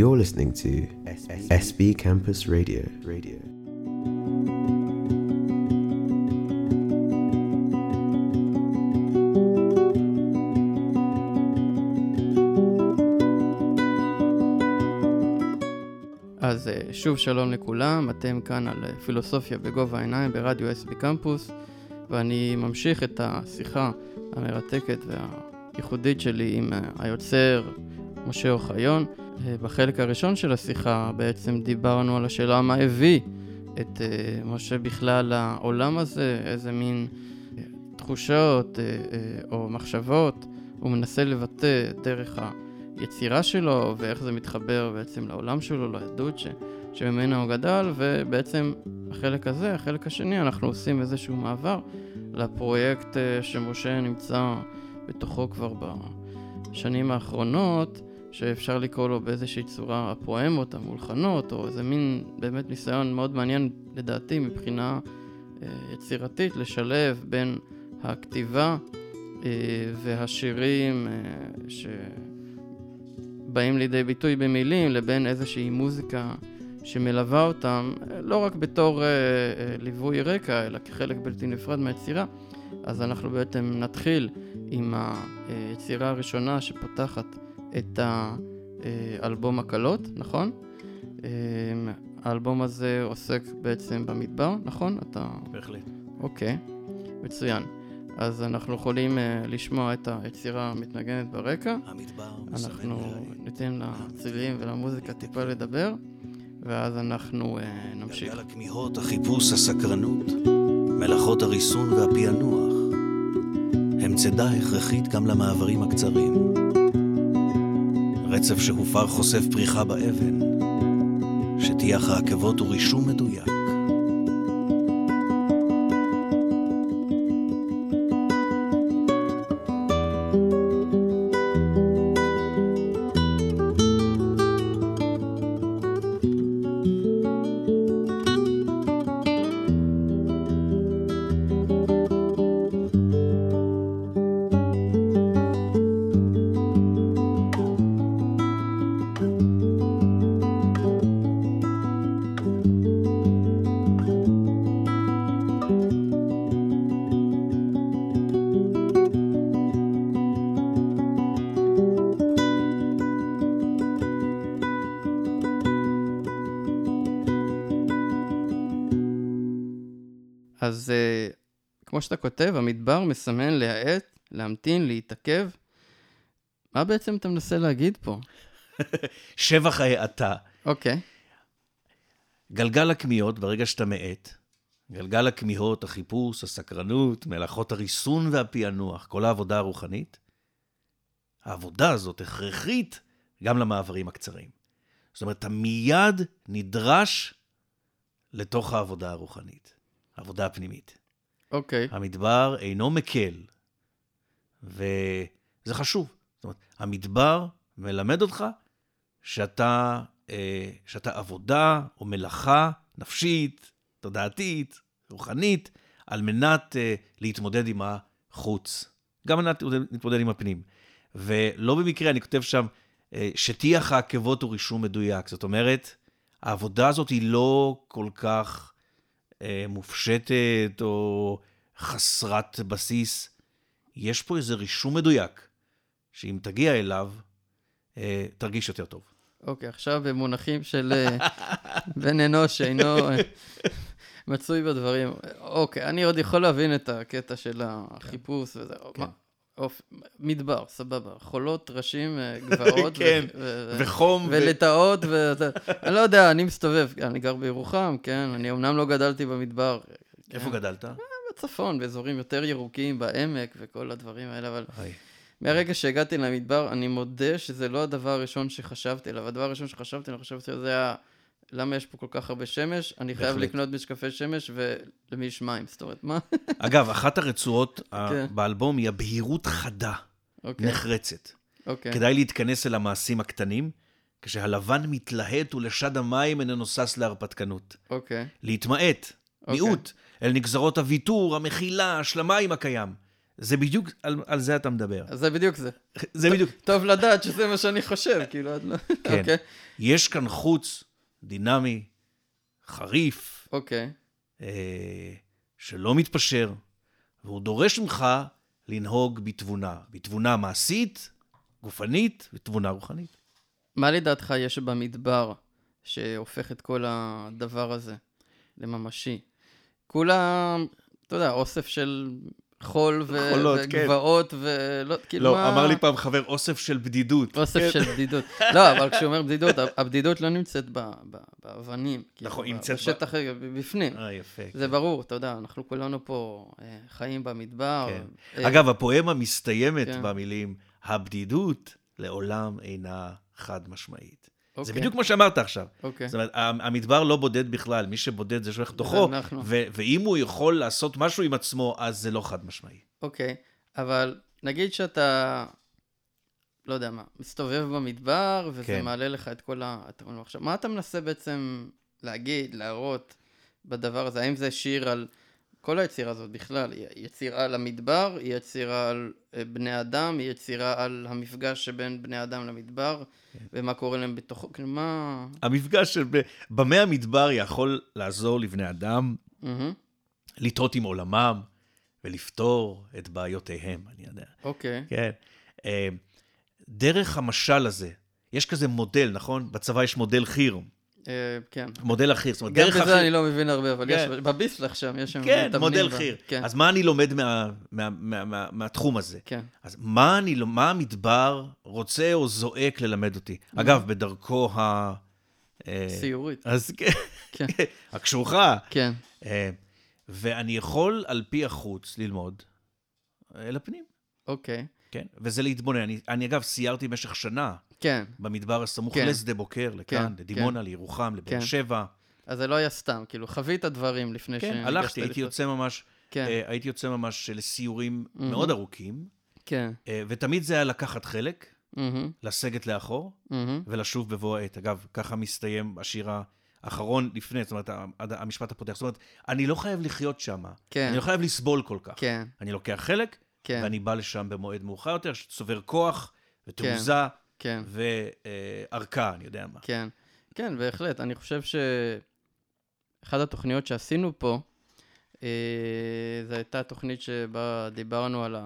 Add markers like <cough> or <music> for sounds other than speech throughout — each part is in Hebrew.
You're listening to SB Campus Radio. Radio. אז אה, שוב שלום לכולם, אתם כאן על אה, פילוסופיה בגובה העיניים ברדיו SB קמפוס, ואני ממשיך את השיחה המרתקת והייחודית שלי עם אה, היוצר משה אוחיון. בחלק הראשון של השיחה בעצם דיברנו על השאלה מה הביא את משה בכלל לעולם הזה, איזה מין תחושות או מחשבות הוא מנסה לבטא דרך. היצירה שלו ואיך זה מתחבר בעצם לעולם שלו, לעדות ש, שממנה הוא גדל, ובעצם החלק הזה, החלק השני, אנחנו עושים איזשהו מעבר לפרויקט אה, שמשה נמצא בתוכו כבר בשנים האחרונות, שאפשר לקרוא לו באיזושהי צורה הפואמות, המולחנות, או איזה מין באמת ניסיון מאוד מעניין לדעתי מבחינה אה, יצירתית, לשלב בין הכתיבה אה, והשירים ש... באים לידי ביטוי במילים לבין איזושהי מוזיקה שמלווה אותם, לא רק בתור אה, אה, ליווי רקע, אלא כחלק בלתי נפרד מהיצירה. אז אנחנו בעצם נתחיל עם היצירה הראשונה שפותחת את האלבום הקלות, נכון? אה, האלבום הזה עוסק בעצם במדבר, נכון? אתה... בהחלט. אוקיי, מצוין. אז אנחנו יכולים uh, לשמוע את היצירה המתנגנת ברקע. אנחנו ניתן לצלילים ולמוזיקה טיפה לדבר, ואז אנחנו uh, נמשיך. גלגל הכמיהות, החיפוש, הסקרנות, מלאכות הריסון והפענוח, הם צידה הכרחית גם למעברים הקצרים. רצף שהופר חושף פריחה באבן, שטיח העקבות הוא רישום מדויק. אז uh, כמו שאתה כותב, המדבר מסמן להאט, להמתין, להתעכב. מה בעצם אתה מנסה להגיד פה? <laughs> שבח ההאטה. אוקיי. Okay. גלגל הכמיהות, ברגע שאתה מאט, גלגל הכמיהות, החיפוש, הסקרנות, מלאכות הריסון והפענוח, כל העבודה הרוחנית, העבודה הזאת הכרחית גם למעברים הקצרים. זאת אומרת, אתה מיד נדרש לתוך העבודה הרוחנית. עבודה פנימית. אוקיי. Okay. המדבר אינו מקל, וזה חשוב. זאת אומרת, המדבר מלמד אותך שאתה, אה, שאתה עבודה או מלאכה נפשית, תודעתית, רוחנית, על מנת אה, להתמודד עם החוץ. גם על מנת להתמודד עם הפנים. ולא במקרה, אני כותב שם, אה, שטיח העקבות הוא רישום מדויק. זאת אומרת, העבודה הזאת היא לא כל כך מופשטת או חסרת בסיס. יש פה איזה רישום מדויק, שאם תגיע אליו, אה, תרגיש יותר טוב. אוקיי, עכשיו במונחים של אה, <laughs> בן אנוש שאינו מצוי בדברים. אוקיי, אני עוד יכול להבין את הקטע של החיפוש וזה. כן. אוף, מדבר, סבבה. חולות, ראשים, אה, <laughs> גבעות. כן, וחום. ולטאות, <laughs> אני לא יודע, אני מסתובב, אני גר בירוחם, כן, אני אמנם לא גדלתי במדבר. איפה גדלת? אה, בצפון, באזורים יותר ירוקים, בעמק וכל הדברים האלה, אבל... מהרגע שהגעתי למדבר, אני מודה שזה לא הדבר הראשון שחשבתי עליו. הדבר הראשון שחשבתי, אני חשבתי על זה היה... למה יש פה כל כך הרבה שמש? אני חייב בהחלט. לקנות משקפי שמש ולמי יש מים, זאת אומרת, מה? <laughs> אגב, אחת הרצועות okay. כן. באלבום היא הבהירות חדה, okay. אוקיי. נחרצת. Okay. אוקיי. כדאי להתכנס אל המעשים הקטנים, כשהלבן מתלהט ולשד המים איננו שש להרפתקנות. אוקיי. להתמעט, okay. מיעוט, אל נגזרות הוויתור, המחילה, השלמה עם הקיים. זה בדיוק, על, על זה אתה מדבר. זה בדיוק זה. זה בדיוק. טוב לדעת שזה מה שאני חושב, כאילו, את לא... כן. אוקיי. יש כאן חוץ דינמי, חריף, אוקיי. אה, שלא מתפשר, והוא דורש ממך לנהוג בתבונה. בתבונה מעשית, גופנית ותבונה רוחנית. מה לדעתך יש במדבר שהופך את כל הדבר הזה לממשי? כולם, אתה יודע, אוסף של חול ו- חולות, כן. וגבעות ולא, כאילו לא, מה... אמר לי פעם חבר, אוסף של בדידות. אוסף כן. של בדידות. <laughs> לא, אבל כשהוא אומר בדידות, הבדידות לא נמצאת באבנים. כאילו, נכון, היא נמצאת ב- בשטח בפנים. אה, יפה. זה ברור, אתה יודע, אנחנו כולנו פה אה, חיים במדבר. כן. אה, אגב, הפואמה מסתיימת כן. במילים, הבדידות לעולם אינה חד משמעית. זה אוקיי, בדיוק מה שאמרת עכשיו. אוקיי. זאת אומרת, המדבר לא בודד בכלל, מי שבודד זה שולח תוכו. ו- ואם הוא יכול לעשות משהו עם עצמו, אז זה לא חד משמעי. אוקיי, אבל נגיד שאתה, לא יודע מה, מסתובב במדבר, וזה כן. מעלה לך את כל ה... אתה אומר, עכשיו, מה אתה מנסה בעצם להגיד, להראות בדבר הזה? האם זה שיר על כל היצירה הזאת בכלל? היא יצירה על המדבר, היא יצירה על אה, בני אדם, היא יצירה על המפגש שבין בני אדם למדבר, כן. ומה קורה להם בתוכו, כאילו, מה... המפגש של במה המדבר יכול לעזור לבני אדם מהמם, לטעות עם עולמם ולפתור את בעיותיהם, אני יודע. אוקיי, כן. אה, דרך המשל הזה, יש כזה מודל, נכון? בצבא יש מודל חי"ר, אה, כן. מודל החי"ר. זאת אומרת, גם דרך בזה החי"ר... אני לא מבין הרבה, אבל יש, כן. בביסלח שם, יש שם כן, מודל חי"ר. כן, אז מה אני לומד מה, מה, מה, מה, מה, מהתחום הזה? כן, אז מה, אני, לא- מה המדבר רוצה או זועק ללמד אותי? אגב, בדרכו ה... אה, ציורית, אז כן, כן. <laughs> הקשוחה. כן. אה, ואני יכול על פי החוץ ללמוד אל הפנים, אוקיי. כן? וזה להתבונן. אני, אני אגב סיירתי במשך שנה כן. במדבר הסמוך כן. לשדה בוקר, לכאן, כן, לדימונה, לירוחם, לבאר כן. שבע. אז זה לא היה סתם, כאילו, חווית דברים לפני כן, הלכתי, הייתי. יוצא ממש, כן, אה, הייתי יוצא ממש לסיורים מהמם. מאוד ארוכים, כן. אה, ותמיד זה היה לקחת חלק, מהמם, לסגת לאחור, מהמם. ולשוב בבוא העת. אגב, ככה מסתיים השיר האחרון לפני, זאת אומרת, המשפט הפותח. זאת אומרת, אני לא חייב לחיות שם, כן, אני לא חייב לסבול כל כך. כן, אני לוקח חלק, כן, ואני בא לשם במועד מאוחר יותר, שצובר כוח ותעוזה כן, וערכה, אני יודע מה. כן. כן, בהחלט. אני חושב שאחת התוכניות שעשינו פה, אה, זו הייתה תוכנית שבה דיברנו על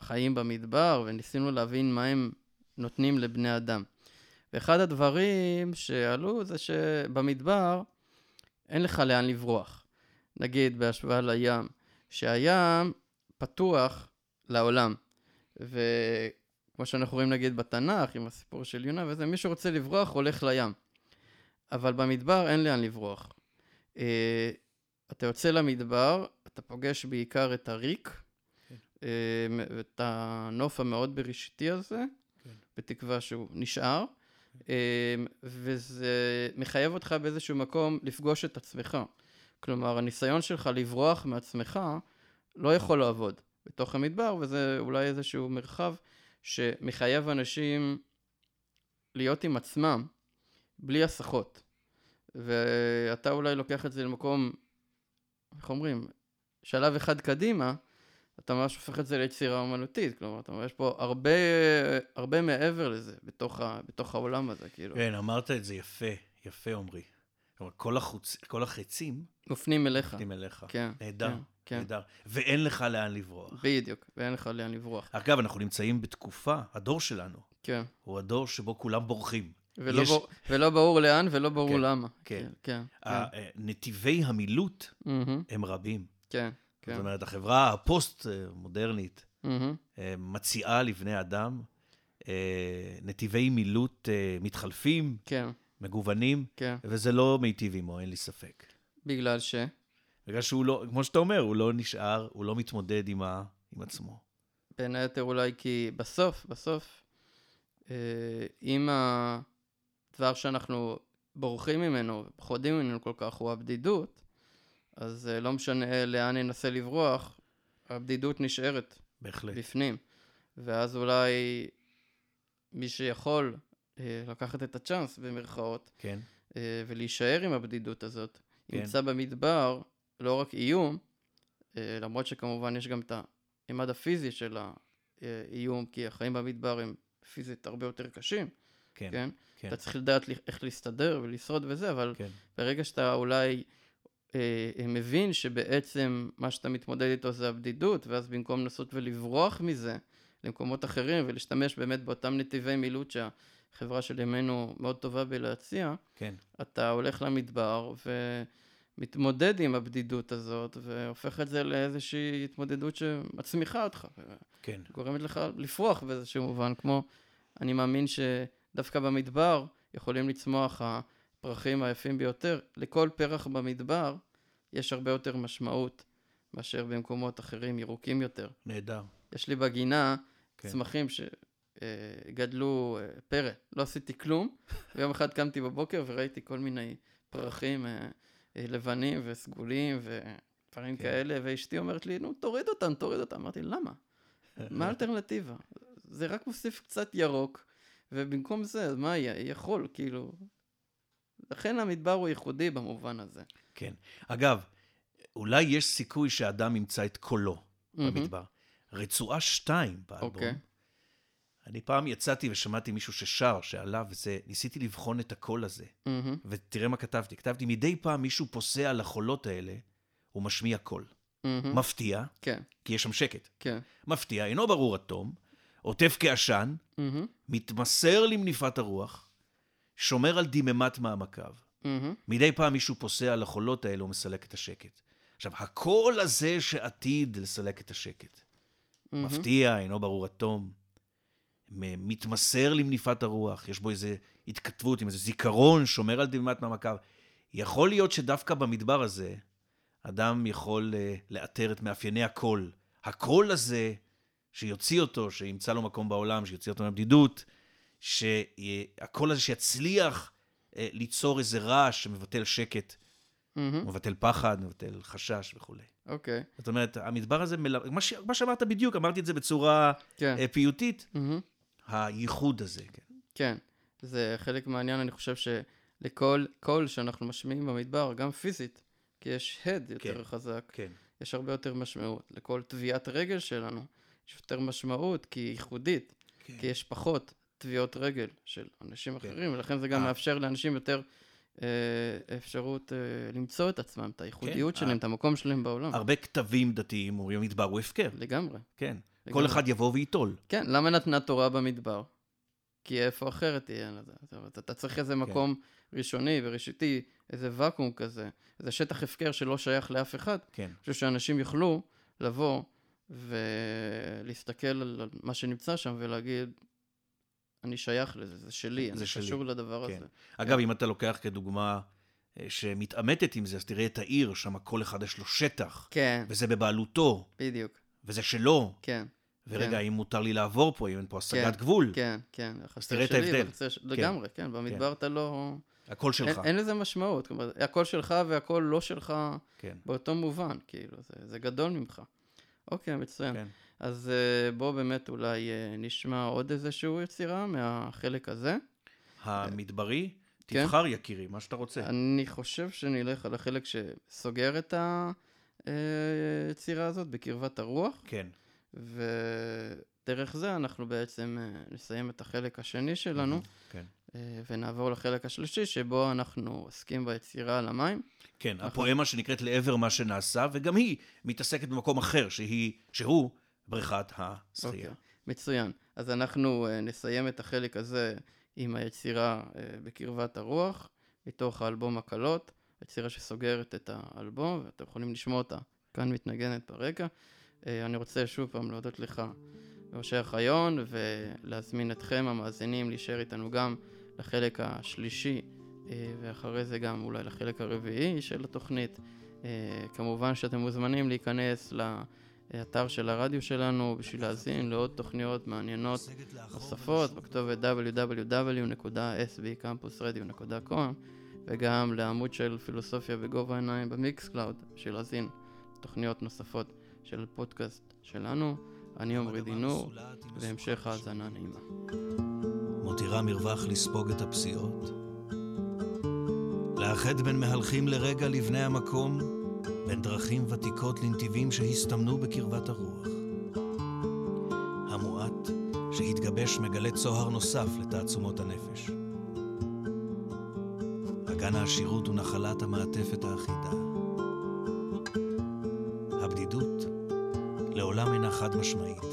החיים במדבר, וניסינו להבין מה הם נותנים לבני אדם. ואחד הדברים שעלו זה שבמדבר אין לך לאן לברוח. נגיד בהשוואה לים, שהים פתוח לעולם. וכמו שאנחנו רואים נגיד בתנ"ך, עם הסיפור של יונה וזה, מי שרוצה לברוח הולך לים. אבל במדבר אין לאן לברוח. אה, אתה יוצא למדבר, אתה פוגש בעיקר את הריק, אה, ואת הנוף המאוד בראשיתי הזה, כן. בתקווה שהוא נשאר, אה, וזה מחייב אותך באיזשהו מקום לפגוש את עצמך. כלומר, הניסיון שלך לברוח מעצמך לא יכול לעבוד בתוך המדבר, וזה אולי איזשהו מרחב שמחייב אנשים להיות עם עצמם בלי הסחות. ואתה אולי לוקח את זה למקום, איך אומרים, שלב אחד קדימה, אתה ממש הופך את זה ליצירה אומנותית. כלומר, אתה אומר, יש פה הרבה, הרבה מעבר לזה, בתוך, ה, בתוך העולם הזה, כאילו. כן, אמרת את זה יפה, יפה, עמרי. כלומר, כל, החוצ... כל החצים מופנים אליך. נותנים אליך. כן, נהדר, כן, כן. נהדר. ואין לך לאן לברוח. בדיוק, ואין לך לאן לברוח. אגב, אנחנו נמצאים בתקופה, הדור שלנו, כן. הוא הדור שבו כולם בורחים. ולא, יש- בור, ולא ברור לאן ולא ברור כן, למה. כן. כן, כן. ה- אה, נתיבי המילוט מהמם, הם רבים. כן, כן. זאת אומרת, החברה הפוסט-מודרנית מהמם, אה, מציעה לבני אדם אה, נתיבי מילוט אה, מתחלפים, כן, מגוונים, כן. וזה לא מיטיב עמו, אין לי ספק. בגלל ש... בגלל שהוא לא, כמו שאתה אומר, הוא לא נשאר, הוא לא מתמודד עם, ה, עם עצמו. בין היתר אולי כי בסוף, בסוף, אה, אם הדבר שאנחנו בורחים ממנו, פוחדים ממנו כל כך, הוא הבדידות, אז אה, לא משנה לאן ננסה לברוח, הבדידות נשארת בהחלט. בפנים. ואז אולי מי שיכול אה, לקחת את הצ'אנס, במרכאות, כן, ולהישאר עם הבדידות הזאת, כן. ימצא במדבר לא רק איום, אה, למרות שכמובן יש גם את הממד הפיזי של האיום, כי החיים במדבר הם פיזית הרבה יותר קשים, כן, כן? כן. אתה צריך לדעת איך להסתדר ולשרוד וזה, אבל כן. ברגע שאתה אולי אה, אה, מבין שבעצם מה שאתה מתמודד איתו זה הבדידות, ואז במקום לנסות ולברוח מזה למקומות אחרים ולהשתמש באמת באותם נתיבי מילוט שהחברה של ימינו מאוד טובה בלהציע, כן, אתה הולך למדבר ומתמודד עם הבדידות הזאת, והופך את זה לאיזושהי התמודדות שמצמיחה אותך, כן. גורמת לך לפרוח באיזשהו מובן, כמו, אני מאמין שדווקא במדבר יכולים לצמוח הפרחים היפים ביותר. לכל פרח במדבר יש הרבה יותר משמעות מאשר במקומות אחרים, ירוקים יותר. נהדר. יש לי בגינה כן. צמחים שגדלו פרא, לא עשיתי כלום, <laughs> ויום אחד קמתי בבוקר וראיתי כל מיני פרחים אה, אה, לבנים וסגולים ודברים כן. כאלה, ואשתי אומרת לי, נו, תוריד אותם, תוריד אותם. אמרתי, למה? מה האלטרנטיבה? זה רק מוסיף קצת ירוק, ובמקום זה, אז מה יהיה? יכול, כאילו... לכן המדבר הוא ייחודי במובן הזה. כן. אגב, אולי יש סיכוי שאדם ימצא את קולו במדבר. רצועה 2 באלבום. אוקיי. אני פעם יצאתי ושמעתי מישהו ששר, שעלה, וזה, ניסיתי לבחון את הקול הזה. מהמם, ותראה מה כתבתי. כתבתי, מדי פעם מישהו פוסע על החולות האלה, הוא משמיע קול. מהמם. מפתיע, כן, כי יש שם שקט. כן. מפתיע, אינו ברור עד תום, עוטף כעשן, מהמם, מתמסר למניפת הרוח, שומר על דממת מעמקיו. מהמם. מדי פעם מישהו פוסע על החולות האלה ומסלק את השקט. עכשיו, הקול הזה שעתיד לסלק את השקט, מהמם. מפתיע, אינו ברור עד תום, מתמסר למניפת הרוח, יש בו איזו התכתבות עם איזה זיכרון, שומר על דממת מעמקיו. יכול להיות שדווקא במדבר הזה, אדם יכול uh, לאתר את מאפייני הקול. הקול הזה, שיוציא אותו, שימצא לו מקום בעולם, שיוציא אותו מהבדידות, שהקול הזה שיצליח uh, ליצור איזה רעש שמבטל שקט, מהמם. מבטל פחד, מבטל חשש וכולי. אוקיי, זאת אומרת, המדבר הזה, מל... מה, ש... מה שאמרת בדיוק, אמרתי את זה בצורה כן. אה, פיוטית, מהמם. הייחוד הזה, כן. כן, זה חלק מעניין, אני חושב שלכל קול שאנחנו משמיעים במדבר, גם פיזית, כי יש הד יותר כן. חזק, כן, יש הרבה יותר משמעות. לכל טביעת רגל שלנו יש יותר משמעות, כי היא ייחודית, כן. כי יש פחות טביעות רגל של אנשים אחרים, ולכן זה גם אה. מאפשר לאנשים יותר אה, אפשרות אה, למצוא את עצמם, את הייחודיות אה. שלהם, את המקום שלהם בעולם. הרבה כתבים דתיים אומרים, המדבר הוא הפקר. לגמרי. כן. כל. אחד יבוא וייטול. כן, למה נתנה תורה במדבר? כי איפה אחרת תהיה לזה? אתה צריך איזה מקום ראשוני וראשיתי, איזה ואקום כזה, איזה שטח הפקר שלא שייך לאף אחד. כן. אני חושב שאנשים יוכלו לבוא ולהסתכל על מה שנמצא שם ולהגיד, אני שייך לזה, זה שלי, זה אני שלי." קשור לדבר כן. הזה. אגב, אם אתה לוקח כדוגמה אה, שמתעמתת עם זה, אז תראה את העיר, שם כל אחד יש לו שטח, כן, וזה בבעלותו, בדיוק, וזה שלו. כן. ורגע, כן. האם מותר לי לעבור פה, אם אין פה השגת כן, גבול? כן, כן. החצר תראה את ההבדל. והחצר ש- לגמרי, כן, במדבר אתה לא... הכל אין, שלך. אין לזה משמעות, כלומר, הכל שלך והכל לא שלך כן, באותו מובן, כאילו, זה, זה גדול ממך. אוקיי, מצוין. כן. אז uh, בוא באמת אולי uh, נשמע עוד איזשהו יצירה מהחלק הזה. המדברי, כן. תבחר יקירי, מה שאתה רוצה. אני חושב שנלך על החלק שסוגר את היצירה הזאת בקרבת הרוח, כן, ודרך זה אנחנו בעצם uh, נסיים את החלק השני שלנו, כן. uh, ונעבור לחלק השלישי, שבו אנחנו עוסקים ביצירה על המים. כן, נכון. הפואמה שנקראת לעבר מה שנעשה, וגם היא מתעסקת במקום אחר, שהיא, שהוא בריכת השחייה. אוקיי, מצוין. אז אנחנו נסיים את החלק הזה עם היצירה בקרבת הרוח, מתוך האלבום הקלות, יצירה שסוגרת את האלבום, ואתם יכולים לשמוע אותה כאן מתנגנת ברקע. Uh, אני רוצה שוב פעם להודות לך, משה חיון, ולהזמין אתכם, המאזינים, להישאר איתנו גם לחלק השלישי, uh, ואחרי זה גם אולי לחלק הרביעי של התוכנית. Uh, כמובן שאתם מוזמנים להיכנס ל... האתר של הרדיו שלנו בשביל להאזין לעוד תוכניות מעניינות נוספות בכתובת www.sbcampusradio.com וגם לעמוד של פילוסופיה בגובה העיניים ב Mixcloud בשביל להאזין תוכניות נוספות של הפודקאסט שלנו. אני עמרי דינור והמשך האזנה נעימה. מותירה מרווח לספוג את הפסיעות. לאחד בין מהלכים לרגע לבני המקום, בין דרכים ותיקות לנתיבים שהסתמנו בקרבת הרוח. המתגבש מגלה צוהר נוסף לתעצומות הנפש. אגן העשירות הוא נחלת המעטפת האחידה. הבדידות לעולם אינה חד משמעית.